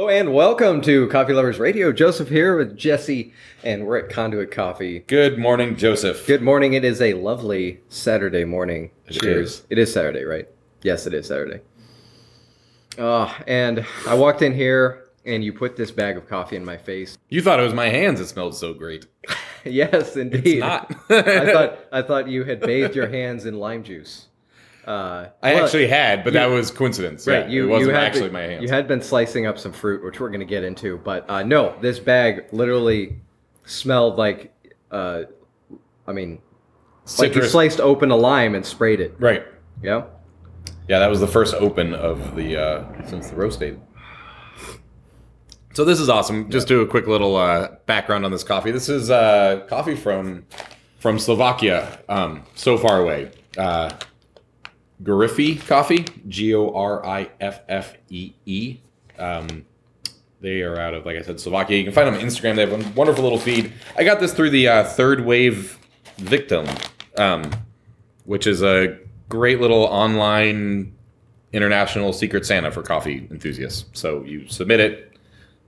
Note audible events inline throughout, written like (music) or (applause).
Hello and welcome to Coffee Lovers Radio. Joseph here with Jesse, and we're at Conduit Coffee. Good morning, Joseph. Good morning. It is a lovely Saturday morning. It Cheers. is. It is Saturday, right? Yes, it is Saturday. Uh, and I walked in here, and you put this bag of coffee in my face. You thought it was my hands. It smelled so great. (laughs) yes, indeed. It's not. (laughs) I thought (laughs) I thought you had bathed your hands in lime juice. Uh, I well, actually had, but you- that was coincidence. Right, Yeah, you, it wasn't you had actually been, my hands. You had been slicing up some fruit, which we're going to get into, but uh, no, this bag literally smelled like, uh, I mean, like you sliced open a lime and sprayed it. right. Yeah. Yeah, that was the first open of the uh, since the roast date. So this is awesome. Just do a quick little uh, background on this coffee. This is uh, coffee from from Slovakia, um, so far away. Uh, Goriffee Coffee, G O R I F F E E. Um, they are out of, like I said, Slovakia. You can find them on Instagram. They have a wonderful little feed. I got this through the uh, Third Wave Victim, um, which is a great little online international secret Santa for coffee enthusiasts. So you submit it,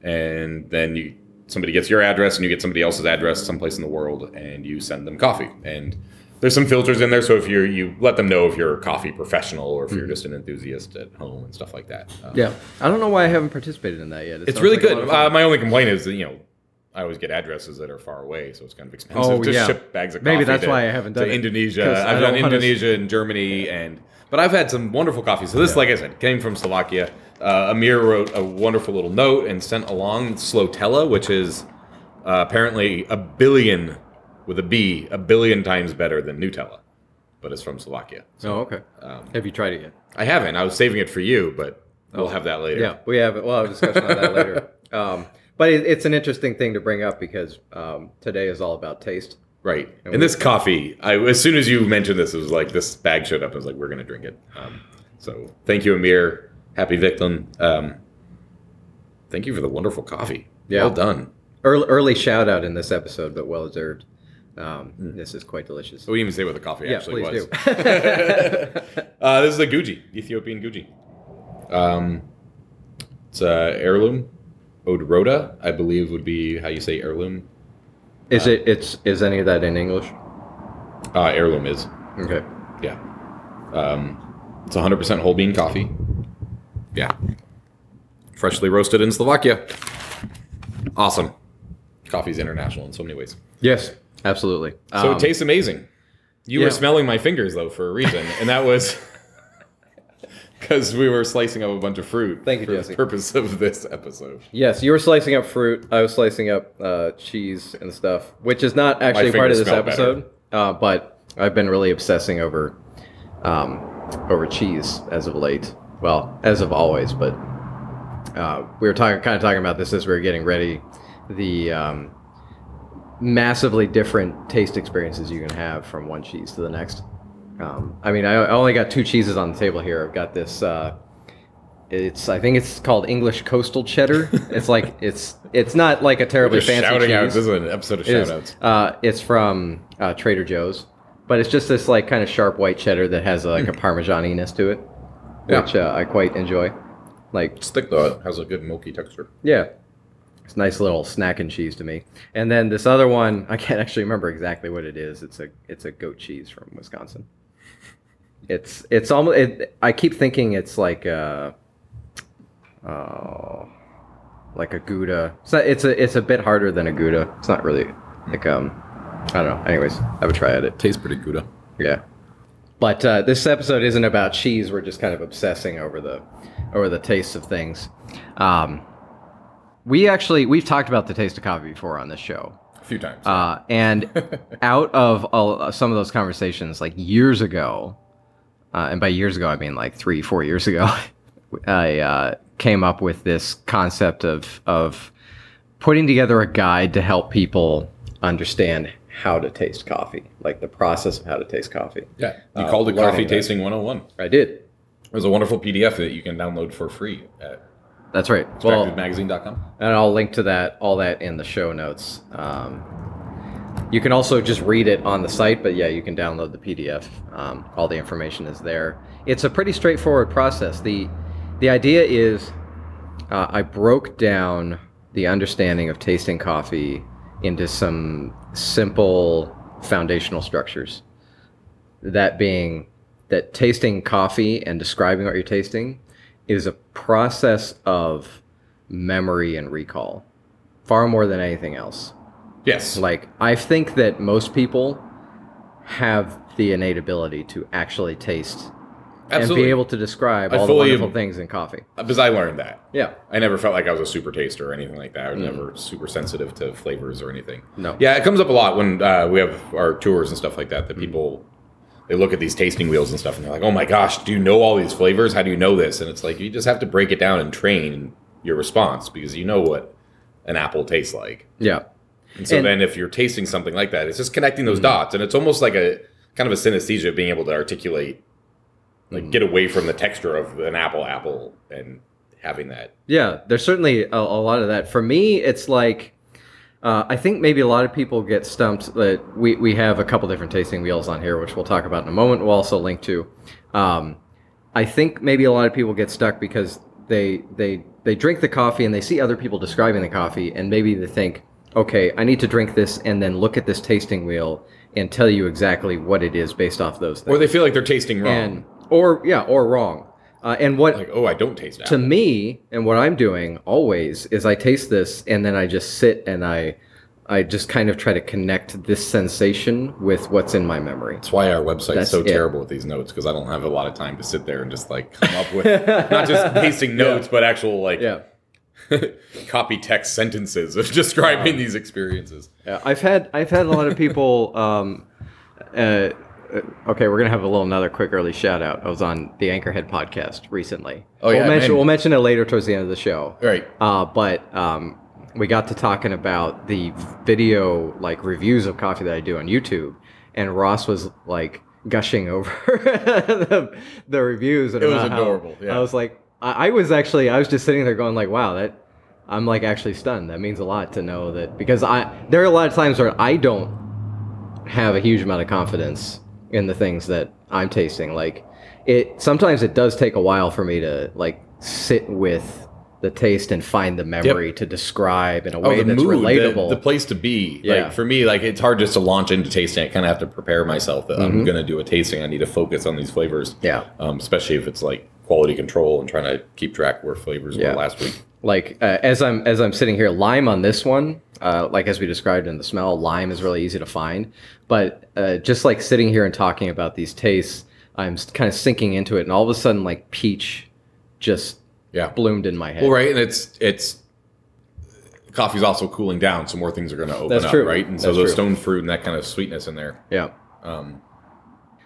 and then you somebody gets your address, and you get somebody else's address someplace in the world, and you send them coffee. And there's some filters in there, so if you're you let them know if you're a coffee professional or if you're just an enthusiast at home and stuff like that. Um, Yeah. I don't know why I haven't participated in that yet. It it's really like good. lot of fun. Uh, my only complaint is that you know. I always get addresses that are far away, so it's kind of expensive Oh, to yeah. ship bags of Maybe coffee that's to- why I haven't to done it, Indonesia. I've done Indonesia and Germany, and but I've had some wonderful coffee. So this, like I said, came from Slovakia. Uh, Amir wrote a wonderful little note and sent along Slotella, which is uh, apparently a billion with a B, a billion times better than Nutella, but it's from Slovakia. oh, okay. Um, Have you tried it yet? I haven't. I was saving it for you, but we'll have that later. Yeah, we have. We'll have a discussion on that (laughs) later. Um, but it, it's an interesting thing to bring up because um, today is all about taste. Right. And And, this coffee, I as soon as you mentioned this, it was like this bag showed up. I was like, we're gonna drink it. Um, so thank you, Amir. Happy victim. Um, thank you for the wonderful coffee. Yeah. Well done. Early, early shout out in this episode, but well deserved. Um, This is quite delicious. So we even say what the coffee Yeah, actually please was. do. (laughs) (laughs) uh, this is a Guji, Ethiopian Guji. Um, it's a heirloom. Odroda, I believe, would be how you say heirloom. is it? It's is any of that in English? Uh, heirloom is. Okay. Yeah. Um, it's 100% whole bean coffee. Yeah. Freshly roasted in Slovakia. Awesome. Coffee's international in so many ways. Yes, absolutely. So Um, it tastes amazing. You yeah. were smelling my fingers, though, for a reason. and that was (laughs) because we were slicing up a bunch of fruit Thank you, for Jesse. the purpose of this episode. Yes, you were slicing up fruit. I was slicing up uh, cheese and stuff, which is not actually part of this episode. Uh, but I've been really obsessing over um, over cheese as of late. Well, as of always, but uh, we were talking, kind of talking about this as we were getting ready. The um, massively different taste experiences you can have from one cheese to the next. Um, I mean, I, I only got two cheeses on the table here. I've got this. Uh, it's I think it's called English coastal cheddar. (laughs) it's like it's it's not like a terribly fancy shouting out. cheese. This is an episode of It is. shout outs. Uh, it's from uh, Trader Joe's, but it's just this like kind of sharp white cheddar that has like a (clears throat) parmesaniness to it. Yeah. which uh, I quite enjoy. Like It's thick, though. It has a good milky texture. yeah, it's a nice little snack and cheese to me. And then this other one, I can't actually remember exactly what it is. It's a it's a goat cheese from Wisconsin. It's it's almost. It, I keep thinking it's like uh oh, like a Gouda. It's, not, it's a it's a bit harder than a Gouda. It's not really like um I don't know. Anyways, have a try at it. Tastes pretty gouda. Yeah. But uh, this episode isn't about cheese. We're just kind of obsessing over the over the tastes of things. Um, we actually we've talked about the taste of coffee before on this show, A few times. uh, and (laughs) out of all, some of those conversations, like years ago, uh, and by years ago I mean like three, four years ago, (laughs) I uh, came up with this concept of of putting together a guide to help people understand how to taste coffee, like the process of how to taste coffee. yeah. You uh, called it Coffee that. Tasting 101. I did. It was a wonderful PDF that you can download for free at That's right. Well, extractedmagazine.com. and I'll link to that, all that in the show notes. Um, you can also just read it on the site, but yeah, you can download the PDF. Um, all the information is there. It's a pretty straightforward process. the The idea is uh, I broke down the understanding of tasting coffee into some simple foundational structures. That being that tasting coffee and describing what you're tasting is a process of memory and recall, far more than anything else. Yes. Like, I think that most people have the innate ability to actually taste and be able to describe I all the wonderful am- things in coffee. because I learned that. Yeah. I never felt like I was a super taster or anything like that. I was never super sensitive to flavors or anything. No. Yeah, it comes up a lot when uh, we have our tours and stuff like that. That people they look at these tasting wheels and stuff, and they're like, "Oh my gosh, do you know all these flavors? How do you know this?" And it's like you just have to break it down and train your response because you know what an apple tastes like. Yeah. And so And- then if you're tasting something like that, it's just connecting those mm-hmm. dots, and it's almost like a kind of a synesthesia of being able to articulate, like mm. get away from the texture of an apple apple and having that. Yeah, there's certainly a, a lot of that. For me, it's like uh, I think maybe a lot of people get stumped that we, we have a couple different tasting wheels on here, which we'll talk about in a moment. We'll also link to. Um, I think maybe a lot of people get stuck because they they they drink the coffee and they see other people describing the coffee, and maybe they think, okay, I need to drink this and then look at this tasting wheel and tell you exactly what it is based off those things. Or they feel like they're tasting wrong. and or yeah, or wrong. Uh, and what like, oh, I don't taste that. to me and what i'm doing always is i taste this and then i just sit and i i just kind of try to connect this sensation with what's in my memory That's why our website's That's so it. terrible with these notes because I don't have a lot of time to sit there and just like come up with (laughs) not just tasting (laughs) notes, but actual like yeah (laughs) copy text sentences of describing these experiences. Yeah, I've had I've had a lot of people. Um, uh, okay, we're gonna have a little another quick early shout out. I was on the Anchorhead podcast recently. Oh, yeah, we'll mention man. we'll mention it later towards the end of the show. Right. Uh, but um, we got to talking about the video like reviews of coffee that I do on YouTube, and Ross was like gushing over (laughs) the, the reviews. And It was about how- adorable, yeah. I was like, I, I was actually, I was just sitting there going like, wow, that I'm like actually stunned. That means a lot to know that because I there are a lot of times where I don't have a huge amount of confidence in the things that I'm tasting. Like it sometimes it does take a while for me to like sit with the taste and find the memory to describe in a way that's Oh, the, relatable. the place to be. Yeah. Like for me, like it's hard just to launch into tasting. I kind of have to prepare myself that Mm-hmm. I'm going to do a tasting. I need to focus on these flavors. yeah. Um, especially if it's like quality control and trying to keep track where flavors Yeah. were last week. like uh, as I'm as I'm sitting here, lime on this one, uh, like as we described in the smell, lime is really easy to find. But uh, just like sitting here and talking about these tastes, I'm kind of sinking into it, and all of a sudden, like peach, just Yeah. bloomed in my head. Well, right, and it's it's coffee's also cooling down, so more things are going to open That's up, true. right? And so That's those true. stone fruit and that kind of sweetness in there. Yeah. Um,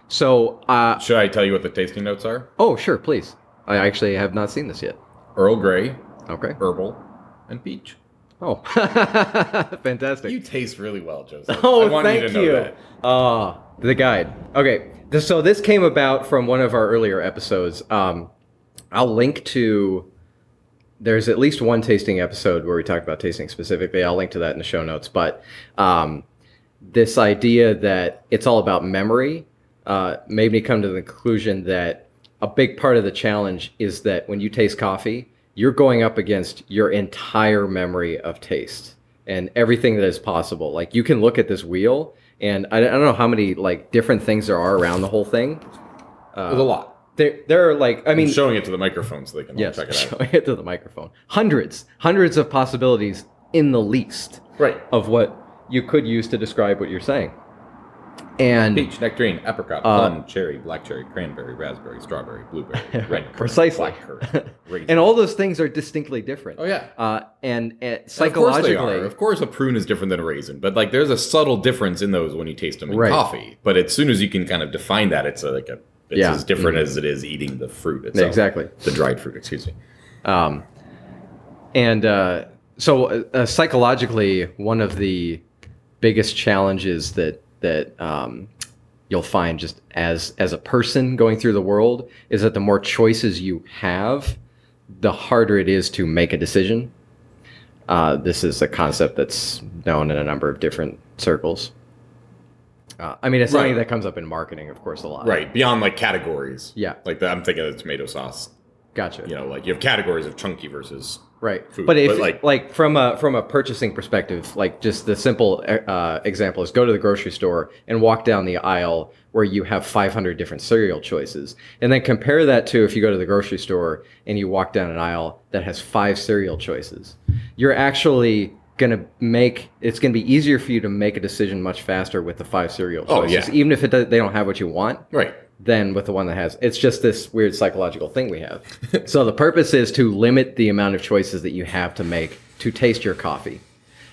So, uh, should I tell you what the tasting notes are? oh sure, please. I actually have not seen this yet. Earl Grey, Okay. herbal, and peach. Oh, (laughs) fantastic. You taste really well, Joseph. (laughs) Oh, I want thank you to know you. that. Ah, the guide. Okay, so this came about from one of our earlier episodes. Um, I'll link to. There's at least one tasting episode where we talk about tasting specifically. I'll link to that in the show notes. But um, this idea that it's all about memory uh, made me come to the conclusion that a big part of the challenge is that when you taste coffee, you're going up against your entire memory of taste and everything that is possible. Like you can look at this wheel, and I, I don't know how many like different things there are around the whole thing. Uh, There's a lot. There, there are like I mean, I'm showing it to the microphone so they can all yes, check it (laughs) out. showing it to the microphone. Hundreds, hundreds of possibilities in the least Right. of what you could use to describe what you're saying. And Peach, nectarine, apricot, Uh, plum, cherry, black cherry, cranberry, raspberry, strawberry, blueberry, (laughs) red currant, Precisely. currant, (laughs) and all those things are distinctly different. Oh yeah. Uh, and, and And psychologically, Of course. Of course, a prune is different than a raisin, but like there's a subtle difference in those when you taste them in Right. coffee. But as soon as you can kind of define that, it's a, like a it's Yeah. as different as it is eating the fruit itself. exactly. The dried fruit, excuse me. Um, and uh, so uh, uh, psychologically, one of the biggest challenges that that um, you'll find just as as a person going through the world is that the more choices you have, the harder it is to make a decision. Uh, this is a concept that's known in a number of different circles. Uh, I mean, it's something Right. that comes up in marketing, of course, a lot. Right beyond like categories. Yeah. Like the, I'm thinking of the tomato sauce. Gotcha. You know, like you have categories of chunky versus Right. food. But if But, like like- from a from a purchasing perspective, like just the simple uh, example is go to the grocery store and walk down the aisle where you have 500 different cereal choices, and then compare that to if you go to the grocery store and you walk down an aisle that has five cereal choices. You're actually gonna make it's gonna be easier for you to make a decision much faster with the five cereal Oh, choices, yeah. even if it does, they don't have what you want Right. Than with the one that has. It's just this weird psychological thing we have. (laughs) so the purpose is to limit the amount of choices that you have to make to taste your coffee.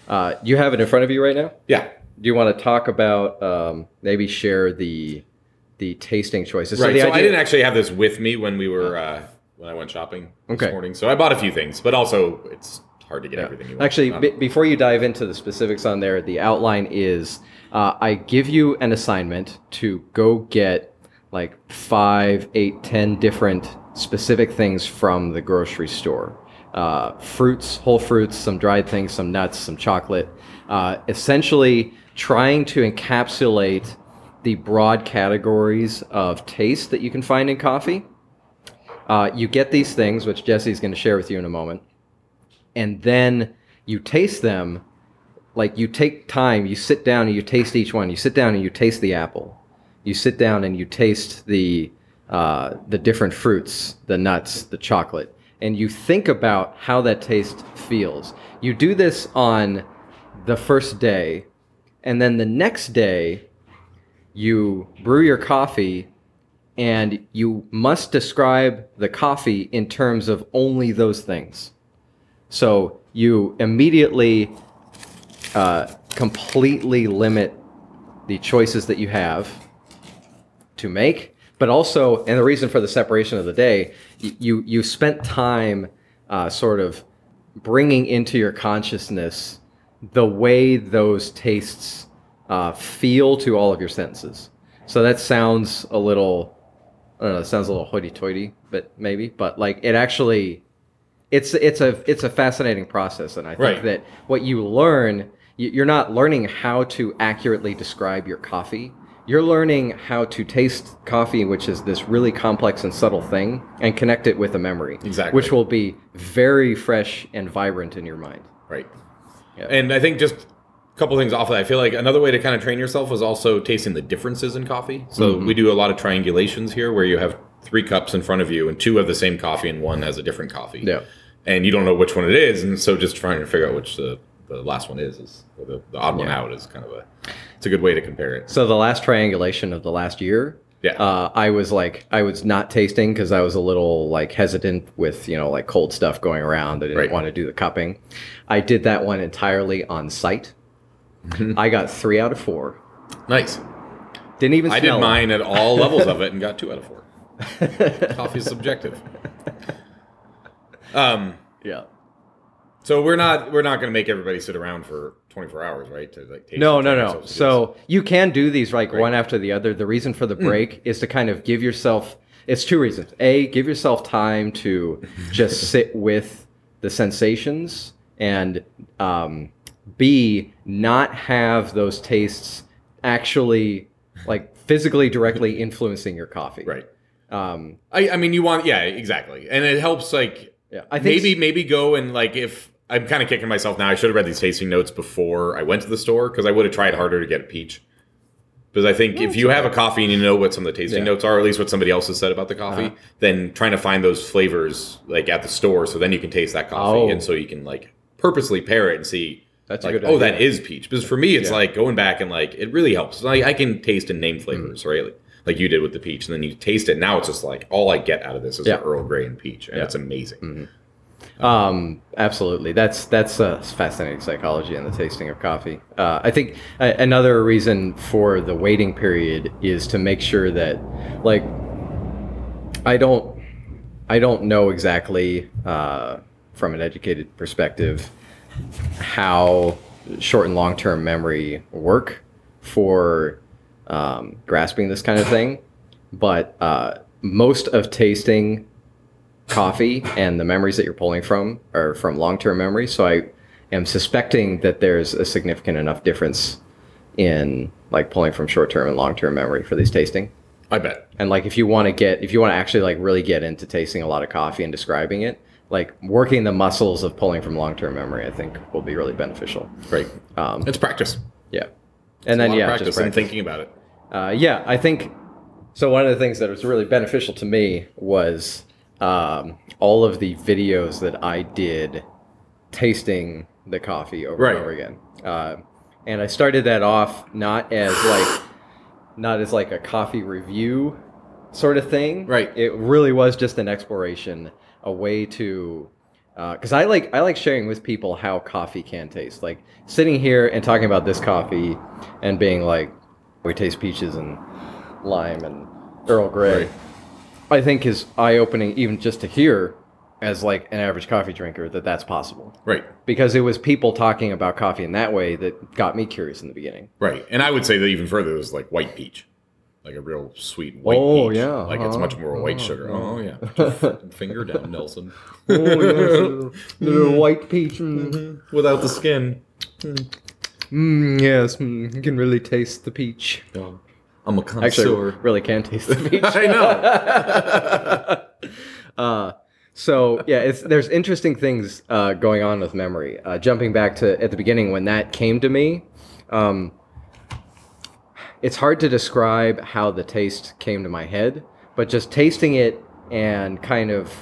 Uh, you have it in front of you right now. Yeah. Do you want to talk about um, maybe share the the tasting choices? Right. the So, I didn't actually have this with me when we were uh, when I went shopping this morning. So I bought a few things, but also it's hard to get everything you want. Actually, be- before you dive into the specifics on there, the outline is uh, I give you an assignment to go get like five, eight, ten different specific things from the grocery store. Uh, fruits, whole fruits, some dried things, some nuts, some chocolate. Uh, essentially, trying to encapsulate the broad categories of taste that you can find in coffee. Uh, you get these things, which Jesse's going to share with you in a moment and then you taste them like you take time you sit down and you taste each one you sit down and you taste the apple you sit down and you taste the uh, the different fruits the nuts the chocolate and you think about how that taste feels. You do this on the first day and then the next day you brew your coffee and you must describe the coffee in terms of only those things. So you immediately uh, completely limit the choices that you have to make, but also, and the reason for the separation of the day, you you spent time uh, sort of bringing into your consciousness the way those tastes uh, feel to all of your senses. So that sounds a little, I don't know, it sounds a little hoity-toity, but maybe, but like it actually it's it's a it's a fascinating process and i think Right. that what you learn you're not learning how to accurately describe your coffee you're learning how to taste coffee which is this really complex and subtle thing and connect it with a memory Exactly. which will be very fresh and vibrant in your mind Right. Yeah. And I think just a couple things off of that. I feel like another way to kind of train yourself is also tasting the differences in coffee. So Mm-hmm. we do a lot of triangulations here where you have three cups in front of you and two have the same coffee and one has a different coffee. Yeah. And you don't know which one it is. And so just trying to figure out which the, the last one is, is or the, the odd one out is kind of a, it's a good way to compare it. so the last triangulation of the last year Yeah. uh, i was like i was not tasting because i was a little like hesitant with you know like cold stuff going around i didn't Right. want to do the cupping i did that one entirely on site i got three out of four nice. didn't even I did it. mine at all (laughs) levels of it and got two out of four. Coffee is subjective. (laughs) Um, yeah So we're not we're not going to make everybody sit around for 24 hours, right? To like taste no no no ourselves to do so you can do these like Right. one after the other the reason for the Hmm. break is to kind of give yourself it's two reasons a give yourself time to (laughs) just sit with the sensations and um, b not have those tastes actually like physically directly (laughs) influencing your coffee right. um, I I mean you want yeah exactly, and it helps like yeah i think maybe maybe go and like if I'm kind of kicking myself now. I should have read these tasting notes before I went to the store because I would have tried harder to get a peach. Because I think if you have a coffee and you know what some of the tasting Yeah. notes are, or at least what somebody else has said about the coffee, Uh-huh. then trying to find those flavors like at the store, so then you can taste that coffee, Oh. and so you can like purposely pair it and see. That's a like, good oh, idea. that is peach. Because for me, it's Yeah. like going back and like it really helps. Like I can taste and name flavors, Mm-hmm. right? Like you did with the peach, and then you taste it. Now it's just like all I get out of this is Yeah. Earl Grey and peach, and Yeah. it's amazing. Um, absolutely. That's that's uh, fascinating psychology and the tasting of coffee. Uh, I think a- another reason for the waiting period is to make sure that, like, I don't, I don't know exactly uh, from an educated perspective how short and long term memory work for um, grasping this kind of thing, but uh, most of tasting coffee and the memories that you're pulling from are from long-term memory so i am suspecting that there's a significant enough difference in like pulling from short-term and long-term memory for these tasting I bet. and like if you want to get if you want to actually like really get into tasting a lot of coffee and describing it like working the muscles of pulling from long-term memory. I think will be really beneficial. Right. Um, It's practice. yeah, and then lot of yeah, practice just and thinking about it. Uh, yeah, I think so. One of the things that was really beneficial to me was um, all of the videos that I did tasting the coffee over Right. and over again. Uh, and I started that off not as like not as like a coffee review sort of thing. Right. It really was just an exploration, a way to because I like I like sharing with people how coffee can taste. Like sitting here and talking about this coffee and being like, we taste peaches and lime and Earl Grey. Right. I think is eye opening even just to hear as like an average coffee drinker that that's possible Right. because it was people talking about coffee in that way that got me curious in the beginning. Right. And I would say that even further, it was like white peach. Like a real sweet white Oh, peach. yeah, Like it's uh-huh, much more white uh-huh, sugar. uh-huh. Oh, yeah. Put your f- finger down, Nelson. (laughs) oh yes, little white peach. Mm, Without the skin. Mm, yes, mm, you can really taste the peach. Oh, I'm a Actually, connoisseur. really can taste the (laughs) peach. I know. (laughs) uh, so yeah, it's there's interesting things uh, going on with memory. Uh, jumping back to at the beginning when that came to me, um, it's hard to describe how the taste came to my head, but just tasting it and kind of,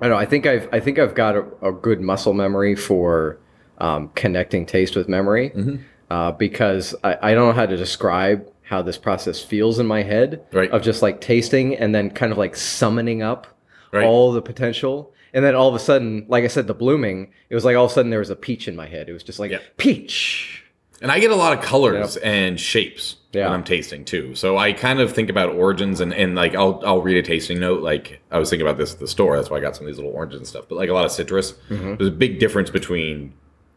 I don't know. I think I've I think I've got a, a good muscle memory for um, connecting taste with memory uh, because I, I don't know how to describe how this process feels in my head Right. of just like tasting and then kind of like summoning up Right. all the potential. And then all of a sudden, like I said, the blooming, it was like all of a sudden there was a peach in my head. It was just like Yeah. peach. And I get a lot of colors and shapes Yeah. when I'm tasting too. So I kind of think about origins and, and like I'll I'll read a tasting note. Like I was thinking about this at the store. That's why I got some of these little oranges and stuff. But like a lot of citrus, Mm-hmm. there's a big difference between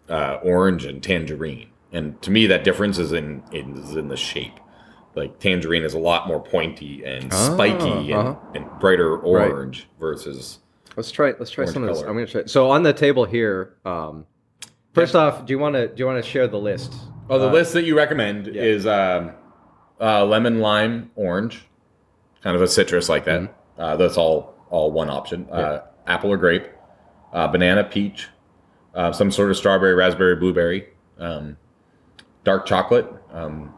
uh, orange and tangerine. And to me, that difference is in in, is in the shape. Like tangerine is a lot more pointy and spiky and, uh-huh. and brighter orange versus Let's try. Let's try some of this. I'm gonna try. So on the table here, um, first off, do you want to do you want to share the list? Oh, the Uh, list that you recommend yeah. is um, uh, lemon, lime, orange, kind of a citrus like that. Mm-hmm. Uh, that's all all one option. Uh, apple or grape, uh, banana, peach, uh, some sort of strawberry, raspberry, blueberry, um, dark chocolate, um,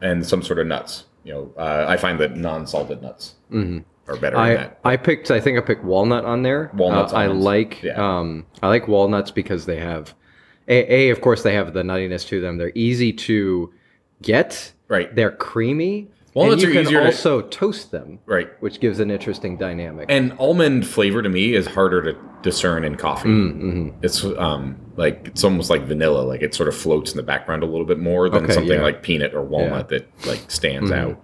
and some sort of nuts. You know, uh, I find that non-salted nuts are better than I that. I picked. I think I picked walnut on there. Walnuts, Uh, I like. Yeah. Um, I like walnuts because they have, a, a of course they have the nuttiness to them. They're easy to get. Right. They're creamy. Walnuts and you are can easier to- also toast them, Right. which gives an interesting dynamic. And almond flavor to me is harder to discern in coffee. Mm-hmm. It's um like it's almost like vanilla, like it sort of floats in the background a little bit more than Okay, something yeah. Mm-hmm. like peanut or walnut that like stands out.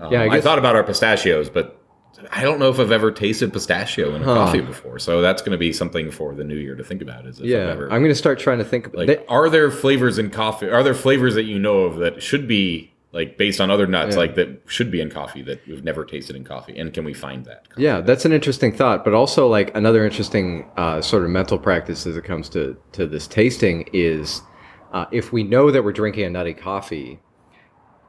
Um, Yeah, I I, thought about our pistachios, but I don't know if I've ever tasted pistachio in a coffee before. So that's going to be something for the new year to think about. Is yeah, ever, I'm going to start trying to think. like, they- are there flavors in coffee? Are there flavors that you know of that should be like based on other nuts, Yeah. like that should be in coffee that we've never tasted in coffee? And can we find that? Yeah, that's an interesting thought, but also like another interesting uh, sort of mental practice as it comes to to this tasting is uh, if we know that we're drinking a nutty coffee,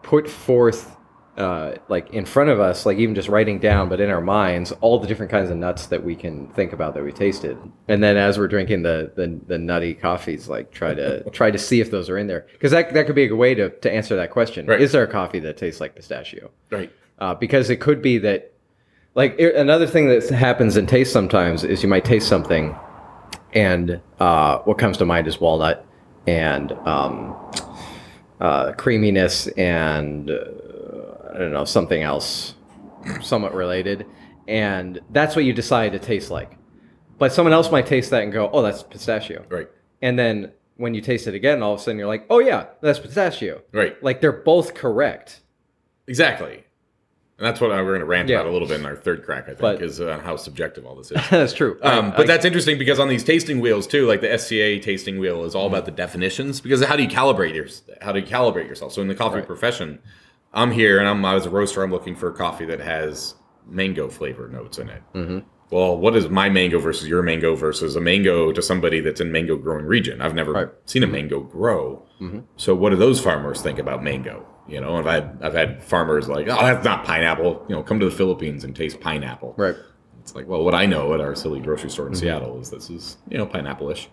put forth uh, like in front of us, like even just writing down, but in our minds, all the different kinds of nuts that we can think about that we tasted, and then as we're drinking the the, the nutty coffees, like try to (laughs) try to see if those are in there, because that that could be a good way to to answer that question: Right. Is there a coffee that tastes like pistachio? Right. uh, because it could be that like i- another thing that happens in taste sometimes is you might taste something and uh, what comes to mind is walnut and um, uh, creaminess and uh, i don't know something else somewhat related and that's what you decide to taste like but someone else might taste that and go oh that's pistachio Right. and then when you taste it again all of a sudden you're like oh yeah that's pistachio Right. like they're both correct Exactly. And that's what I, we're going to rant Yeah. about a little bit in our third crack, I think, But- is uh, how subjective all this is. (laughs) that's true Um, I- but I- that's interesting because on these tasting wheels too, like the SCA tasting wheel is all about the definitions. Because how do you calibrate your how do you calibrate yourself? So in the coffee Right. profession, I'm here and I'm as a roaster, I'm looking for a coffee that has mango flavor notes in it. Mm-hmm. Well, what is my mango versus your mango versus a mango to somebody that's in mango growing region? I've never Right. Mm-hmm. seen a mango grow. So what do those farmers think about mango? You know, I've had I've had farmers like, oh, that's not pineapple. You know, come to the Philippines and taste pineapple right It's like, well, what I know at our silly grocery store in Seattle is this is you know pineapple-ish.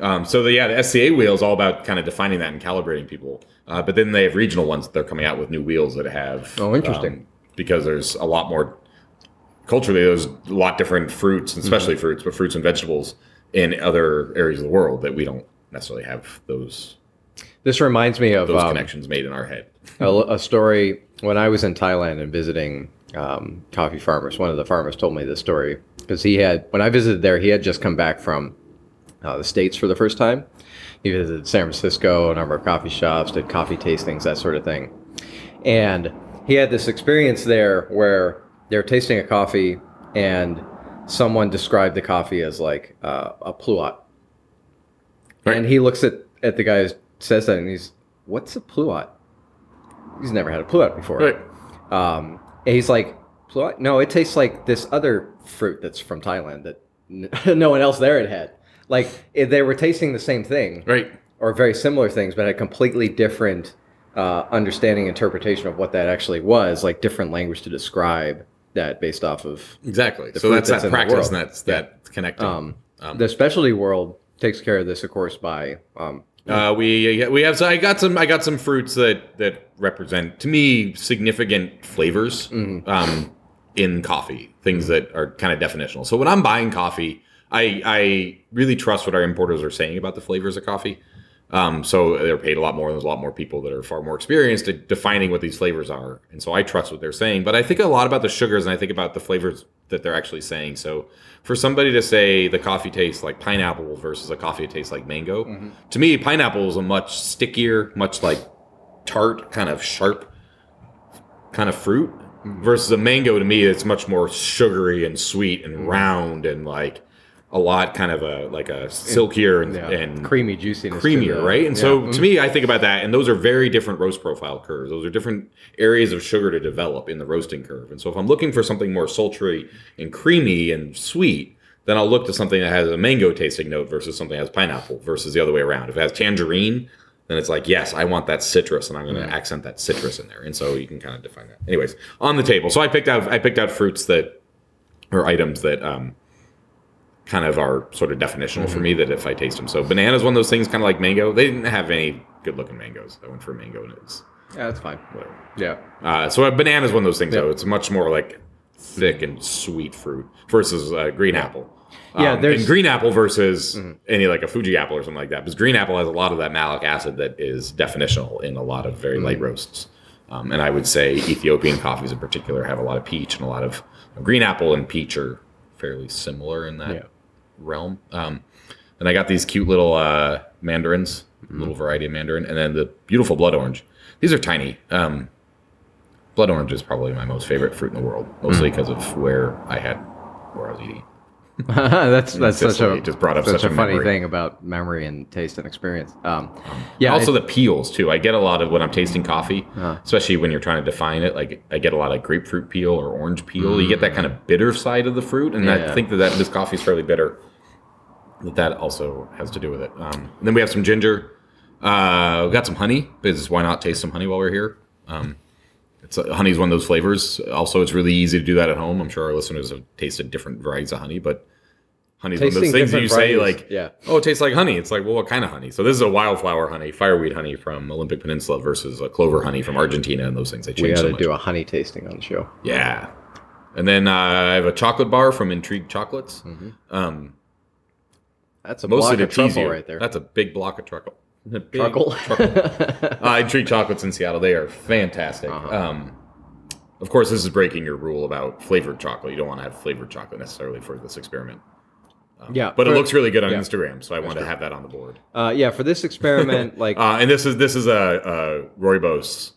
Um, so the, yeah, the SCA wheel is all about kind of defining that and calibrating people. Uh, but then they have regional ones. They're coming out with new wheels that have Oh, interesting. um, because there's a lot more culturally. There's a lot different fruits, and especially fruits, but fruits and vegetables in other areas of the world that we don't necessarily have those This reminds me of those um, connections made in our head. a, a story when I was in Thailand and visiting um, coffee farmers. One of the farmers told me this story because he had, when I visited there, he had just come back from uh, the States for the first time. He visited San Francisco, a number of coffee shops, did coffee tastings, that sort of thing. And he had this experience there where they're tasting a coffee and someone described the coffee as like uh, a pluot. Right. And he looks at, at the guy who says that and he's, what's a pluot? He's never had a pluot before. Right. Um, and he's like, "Pluot? no, it tastes like this other fruit that's from Thailand that n- (laughs) no one else there had had. Like if they were tasting the same thing Right. or very similar things, but had completely different uh, understanding, interpretation of what that actually was, like different language to describe that based off of. Exactly. so that's that's that practice and that's that connecting. Um, Um, the specialty world takes care of this, of course, by um, Uh, we we have so I got some I got some fruits that that represent to me significant flavors Mm-hmm. um, in coffee things that are kind of definitional. So when I'm buying coffee, I I really trust what our importers are saying about the flavors of coffee. Um, so they're paid a lot more. There's a lot more people that are far more experienced at defining what these flavors are, and so I trust what they're saying. But I think a lot about the sugars, and I think about the flavors that they're actually saying. So for somebody to say the coffee tastes like pineapple versus a coffee that tastes like mango, mm-hmm. to me, pineapple is a much stickier, much like tart, kind of sharp kind of fruit mm-hmm. versus a mango to me it's much more sugary and sweet and mm-hmm. round and like a lot kind of a like a silkier and, yeah, and creamy juiciness, creamier, the- right? And yeah. so to me, I think about that, and those are very different roast profile curves. Those are different areas of sugar to develop in the roasting curve. And so if I'm looking for something more sultry and creamy and sweet, then I'll look to something that has a mango tasting note versus something that has pineapple versus the other way around. If it has tangerine, then it's like, yes, I want that citrus, and I'm going to accent that citrus in there. And so you can kind of define that. Anyways, on the table. So I picked out I picked out fruits that or items that um, kind of are sort of definitional for me that if I taste them. So banana is one of those things, kind of like mango. They didn't have any good looking mangoes. I went for mango and it was yeah, that's fine. whatever. Yeah, Uh, so a banana is one of those things Yeah. though. It's much more like thick and sweet fruit versus uh, green apple. Yeah, Um, there's- and green apple versus any like a Fuji apple or something like that. Because green apple has a lot of that malic acid that is definitional in a lot of very light roasts. Um, and I would say Ethiopian coffees in particular have a lot of peach and a lot of green apple and peach are fairly similar in that Yeah. realm. Um, and I got these cute little uh, mandarins, little variety of mandarin, and then the beautiful blood orange. These are tiny. Um, blood orange is probably my most favorite fruit in the world, mostly because of where I had where I was eating. (laughs) that's that's such Sicily a just brought up such such a a funny thing about memory and taste and experience. Um, yeah, also it- the peels too. I get a lot of when I'm tasting coffee, Uh-huh. especially when you're trying to define it. Like I get a lot of grapefruit peel or orange peel. You get that kind of bitter side of the fruit, and Mm. Yeah. I think that, that this coffee is fairly bitter. That that also has to do with it. Um, and then we have some ginger. Uh, we got some honey because why not taste some honey while we're here? Um, it's honey is one of those flavors. Also, it's really easy to do that at home. I'm sure our listeners have tasted different varieties of honey, but honey is one of those things that you say like, yeah. oh, it tastes like honey. It's like, well, what kind of honey? So this is a wildflower honey, fireweed honey from Olympic Peninsula versus a clover honey from Argentina, and those things they change. we got to much. do a honey tasting on the show. yeah. And then uh, I have a chocolate bar from Intrigue Chocolates. Um, That's a mostly block of truffle right there. That's a big block of Big Truckle. uh, Intrigue Chocolates in Seattle. They are fantastic. Uh-huh. Um, of course, this is breaking your rule about flavored chocolate. You don't want to have flavored chocolate necessarily for this experiment. yeah, But it looks really good on yeah. Instagram, so I want to have that on the board. Uh, yeah, for this experiment, (laughs) like Uh, and this is this is a, a Rooibos,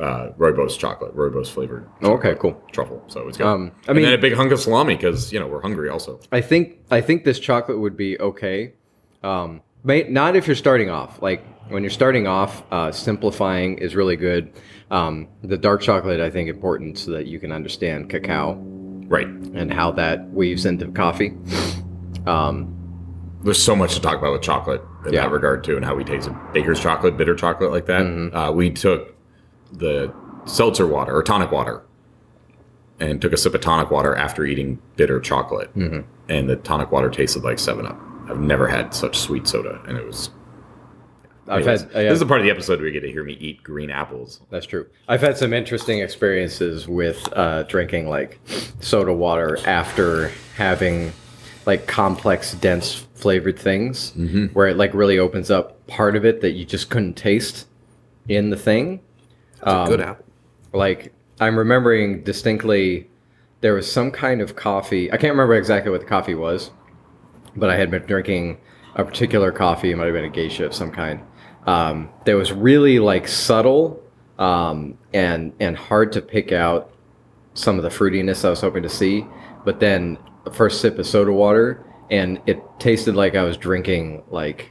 uh, Rooibos chocolate, Rooibos flavored okay, cool. truffle. So it's good. Um, I and mean- then a big hunk of salami because you know we're hungry also. I think I think this chocolate would be okay. Um, not if you're starting off. Like when you're starting off, uh, simplifying is really good. Um, the dark chocolate, I think, important so that you can understand cacao Right. and how that weaves into coffee. Um, There's so much to talk about with chocolate in Yeah. that regard too, and how we taste it. Baker's chocolate, bitter chocolate like that. Mm-hmm. Uh, we took the seltzer water or tonic water and took a sip of tonic water after eating bitter chocolate, Mm-hmm. and the tonic water tasted like Seven Up. I've never had such sweet soda, and it was. I've Anyways, had. uh, yeah, This is the part of the episode where you get to hear me eat green apples. that's true. I've had some interesting experiences with uh, drinking like soda water after having like complex, dense flavored things, Mm-hmm. where it like really opens up part of it that you just couldn't taste in the thing. Um, good apple. like I'm remembering distinctly there was some kind of coffee. I can't remember exactly what the coffee was, but I had been drinking a particular coffee. It might have been a geisha of some kind. Um, that was really like subtle um, and and hard to pick out some of the fruitiness I was hoping to see. But then the first sip of soda water, and it tasted like I was drinking like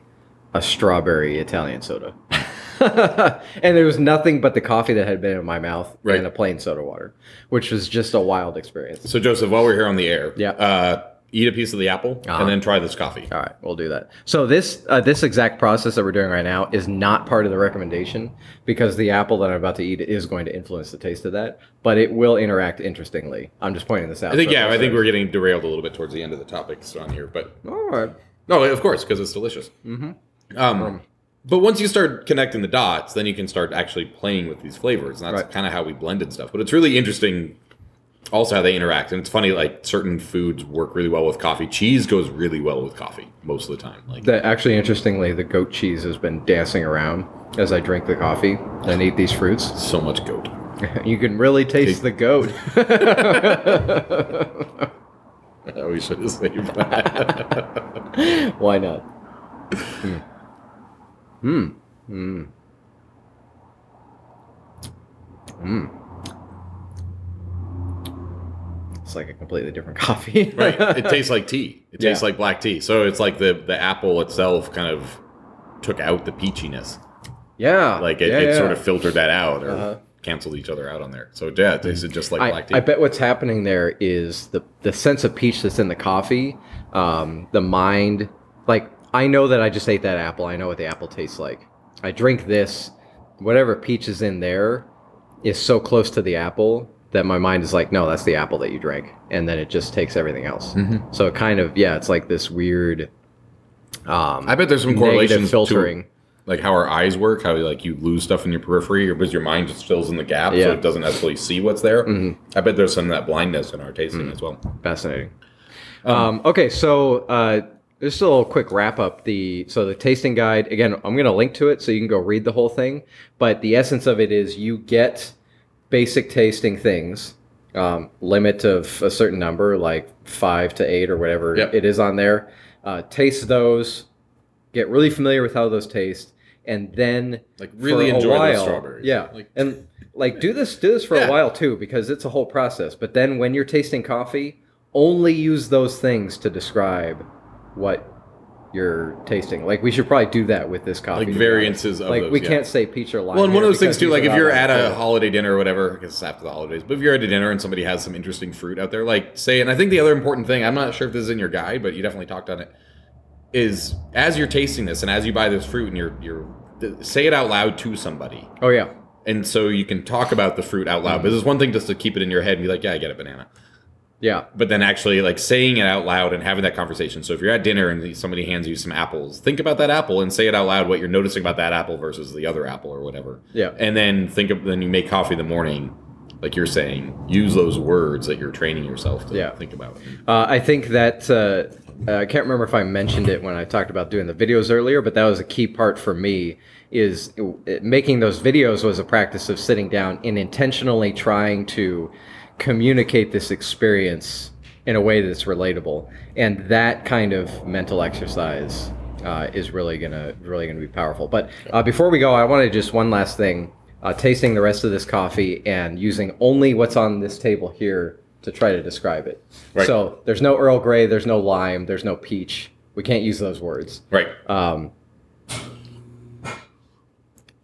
a strawberry Italian soda. (laughs) and there was nothing but the coffee that had been in my mouth Right. and a plain soda water, which was just a wild experience. So Joseph, while we're here on the air, Yeah. uh, eat a piece of the apple Uh-huh. and then try this coffee. All right, we'll do that. So this uh, this exact process that we're doing right now is not part of the recommendation because the apple that I'm about to eat is going to influence the taste of that, but it will interact interestingly. I'm just pointing this out. I think yeah, I think we're getting derailed a little bit towards the end of the topics on here, but all right. no, of course, because it's delicious. Mm-hmm. Um, but once you start connecting the dots, then you can start actually playing with these flavors, and that's Right. kind of how we blended stuff. But it's really interesting, also how they interact, and it's funny like certain foods work really well with coffee. Cheese goes really well with coffee most of the time. Like That actually, interestingly, the goat cheese has been dancing around as I drink the coffee and eat these fruits. so much goat. (laughs) You can really taste the goat. Oh, we should have saved that. Why not? Hmm. Hmm. Hmm. Hmm. Like a completely different (laughs) coffee. right. It (laughs) tastes like tea. It tastes Yeah. like black tea. So it's like the the apple itself kind of took out the peachiness. yeah. Like it, yeah, it yeah. sort of filtered that out or Uh-huh. canceled each other out on there. So yeah, it tasted just like I, black tea. I bet what's happening there is the the sense of peach that's in the coffee, um, the mind. Like I know that I just ate that apple. I know what the apple tastes like. I drink this, whatever peach is in there, is so close to the apple that my mind is like, no, that's the apple that you drank, and then it just takes everything else. Mm-hmm. So it kind of yeah, it's like this weird. Um, I bet there's some correlation filtering. to like how our eyes work, how like you lose stuff in your periphery, or because your mind just fills in the gap, so it doesn't necessarily see what's there. Mhm. I bet there's some of that blindness in our tasting Mm. as well. Fascinating. Um, okay, so uh, just a little quick wrap up. The so the tasting guide again. I'm going to link to it so you can go read the whole thing. But the essence of it is you get basic tasting things, um, limit of a certain number, like five to eight or whatever Yep. it is on there. Uh, taste those, get really familiar with how those taste, and then Like really enjoy while- strawberries. Yeah, Like- and like do this do this for Yeah. a while too because it's a whole process. But then when you're tasting coffee, only use those things to describe what you're tasting. Like we should probably do that with this coffee. Like variances of like those, we yeah. can't say peach or lime. Well, and one of those things too, like if you're at a holiday dinner or whatever, because it's after the holidays, but if you're at a dinner and somebody has some interesting fruit out there, like say, and I think the other important thing, I'm not sure if this is in your guide, but you definitely talked on it, is as you're tasting this and as you buy this fruit and you're you're say it out loud to somebody. Oh yeah, And so you can talk about the fruit out loud. But mm-hmm. it's one thing just to keep it in your head and be like, yeah, I get it, banana. Yeah, But then actually like saying it out loud and having that conversation. So if you're at dinner and somebody hands you some apples, think about that apple and say it out loud what you're noticing about that apple versus the other apple or whatever. Yeah. And then think of then you make coffee in the morning, like you're saying, use those words that you're training yourself to Yeah. think about. Uh, I think that uh, uh, I can't remember if I mentioned it when I talked about doing the videos earlier, but that was a key part for me. Is it, making those videos was a practice of sitting down and intentionally trying to communicate this experience in a way that's relatable, and that kind of mental exercise uh, is really gonna really gonna be powerful. But uh, before we go, I wanted to just one last thing: uh, tasting the rest of this coffee and using only what's on this table here to try to describe it. Right. So there's no Earl Grey, there's no lime, there's no peach. We can't use those words. Right. Um,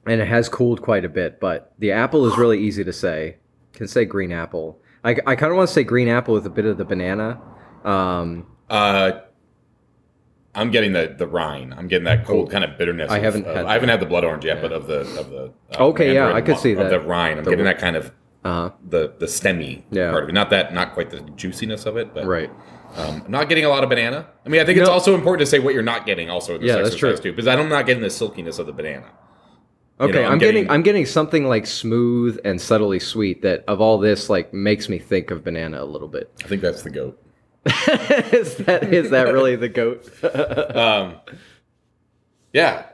and it has cooled quite a bit, but the apple is really easy to say. Can say green apple. I, I kind of want to say green apple with a bit of the banana. Um, Uh I'm getting the the rind. I'm getting that cold kind of bitterness. I haven't of- had I haven't had the blood orange yet, but of the of the uh, Okay, yeah, I could see that. the rind. I'm The- getting that kind of Uh-huh. the the stemmy Yeah. part of it. Not that, not quite the juiciness of it, but Right. Um, I'm not getting a lot of banana. I mean, I think it's also important to say what you're not getting also in this Yeah, that's exercise true. too, because I'm not getting the silkiness of the banana. You Okay, know, I'm, getting, I'm getting something like smooth and subtly sweet that of all this like makes me think of banana a little bit. I think that's the goat. (laughs) is that is that really the goat? (laughs) Um, yeah,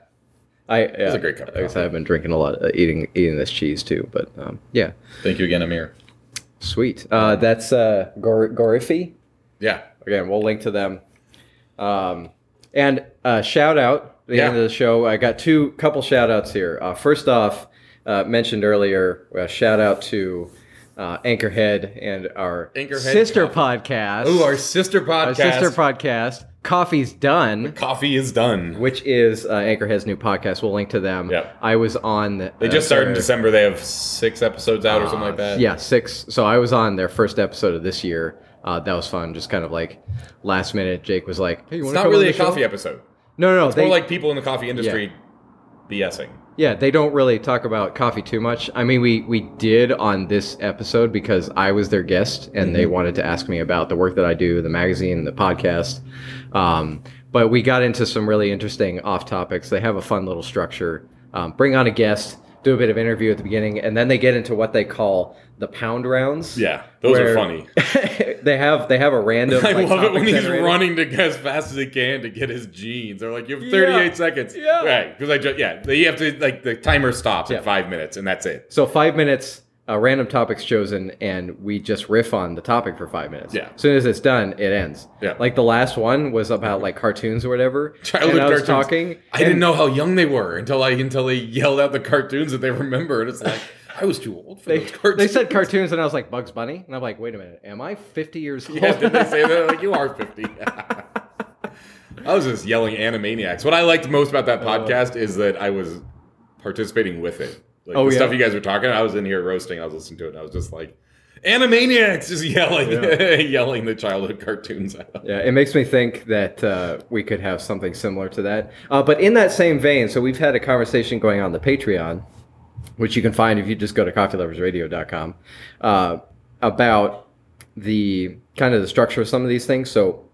I yeah, a great cup of I guess coffee. I've been drinking a lot, uh, eating eating this cheese too. But um, yeah, thank you again, Amir. sweet. Uh, that's uh, Gor- Goriffee. Yeah, Again, we'll link to them. Um, and uh, shout out the Yeah. end of the show. I got two couple shout outs here. Uh, first off, uh, mentioned earlier, uh, shout out to uh, Anchorhead and our Anchorhead sister Coffee. podcast. Oh, our sister our podcast. sister podcast, Coffee's Done, Coffee is done. which is uh, Anchorhead's new podcast. We'll link to them. Yep. I was on. The, They uh, just started in December. They have six episodes out or something like that. Yeah, six. So I was on their first episode of this year. Uh, that was fun. Just kind of like last minute. Jake was like, "Hey, you wanna not come really on a the show?" coffee episode. No, no, no. It's they, more like people in the coffee industry BSing. Yeah, they don't really talk about coffee too much. I mean, we we did on this episode because I was their guest and they wanted to ask me about the work that I do, the magazine, the podcast. Um, but we got into some really interesting off topics. They have a fun little structure. Um, bring on a guest, do a bit of interview at the beginning, and then they get into what they call the pound rounds. Yeah, those are funny. (laughs) they have they have a random. (laughs) I like, love it when he's running to as fast as he can to get his jeans. They're like, you have 38 Yeah. seconds. Yeah. Right. Because I just, yeah, you have to, like, the timer stops Yeah. at five minutes and that's it. So five minutes, uh, random topics chosen, and we just riff on the topic for five minutes. Yeah. As soon as it's done, it ends. Yeah. Like the last one was about like cartoons or whatever. (laughs) Childhood and I was cartoons. talking. I didn't know how young they were until I until they yelled out the cartoons that they remembered. It's like, I was too old for They, those cartoons. they said cartoons, and I was like Bugs Bunny, and I'm like, wait a minute, am I 50 years (laughs) old? Yeah, did they say that? Like, you are 50. (laughs) I was just yelling Animaniacs. What I liked most about that podcast is that I was participating with it. Like Oh, the yeah. stuff you guys were talking, I was in here roasting, I was listening to it, and I was just like, Animaniacs! Just yelling, (laughs) yelling the childhood cartoons out. Yeah, it makes me think that uh, we could have something similar to that. Uh, but in that same vein, so we've had a conversation going on the Patreon, which you can find if you just go to coffeeloversradio.com, uh, about the kind of the structure of some of these things. So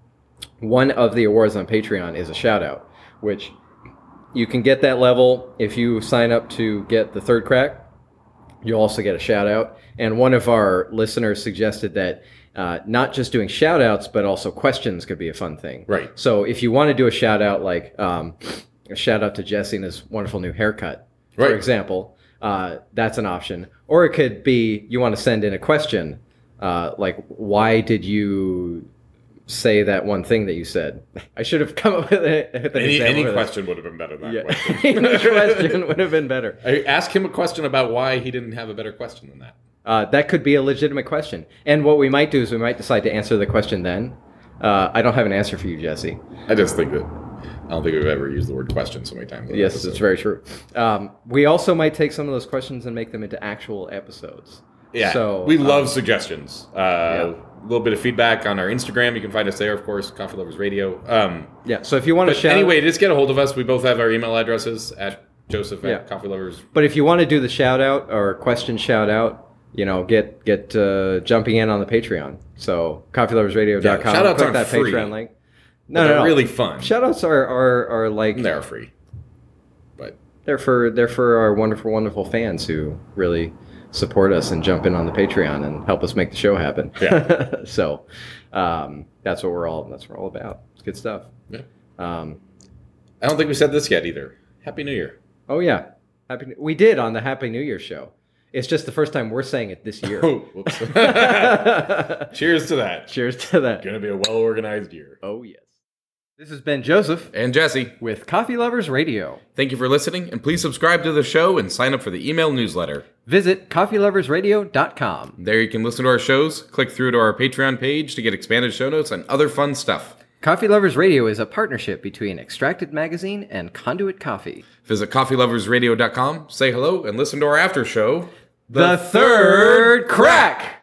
one of the awards on Patreon is a shout out, which you can get that level if you sign up to get the third crack. You'll also get a shout out. And one of our listeners suggested that uh, not just doing shout outs, but also questions could be a fun thing. Right. So if you want to do a shout out, like um, a shout out to Jesse and his wonderful new haircut, for example, uh, that's an option. Or it could be you want to send in a question, uh, like, why did you say that one thing that you said? (laughs) I should have come up with, a, with Any, any question would have been better than that Yeah. question. (laughs) Any question would have been better. I ask him a question about why he didn't have a better question than that. Uh, that could be a legitimate question. And what we might do is we might decide to answer the question then. Uh, I don't have an answer for you, Jesse. I just think that I don't think we've ever used the word question so many times. Yes, episode. it's very true. Um, we also might take some of those questions and make them into actual episodes. Yeah. So we um, love suggestions. Uh, A little bit of feedback on our Instagram. You can find us there, of course, Coffee Lovers Radio. Um, Yeah. So if you want to shout, anyway, just get a hold of us. We both have our email addresses at Joseph Yeah. Coffee Lovers. but if you want to do the shout out or question shout out, you know, get get uh, jumping in on the Patreon. So coffeeloversradio.com. Yeah, shout-outs click aren't that free. Patreon link. No, No, no. really fun. Shout outs are, are, are like They're free, but They're for they're for our wonderful, wonderful fans who really support us and jump in on the Patreon and help us make the show happen. Yeah. (laughs) so um, that's what we're all that's what we're all about. It's good stuff. Yeah. Um, I don't think we said this yet either. Happy New Year. oh yeah, happy. We did on the Happy New Year show. It's just the first time we're saying it this year. (laughs) Oh. (laughs) Cheers to that. Cheers to that. Going to be a well organized year. Oh yes. This has been Joseph And Jesse, with Coffee Lovers Radio. thank you for listening, and please subscribe to the show and sign up for the email newsletter. Visit coffeeloversradio.com. There you can listen to our shows, click through to our Patreon page to get expanded show notes and other fun stuff. Coffee Lovers Radio is a partnership between Extracted Magazine and Conduit Coffee. Visit coffeeloversradio.com, say hello, and listen to our after show. The Third Crack!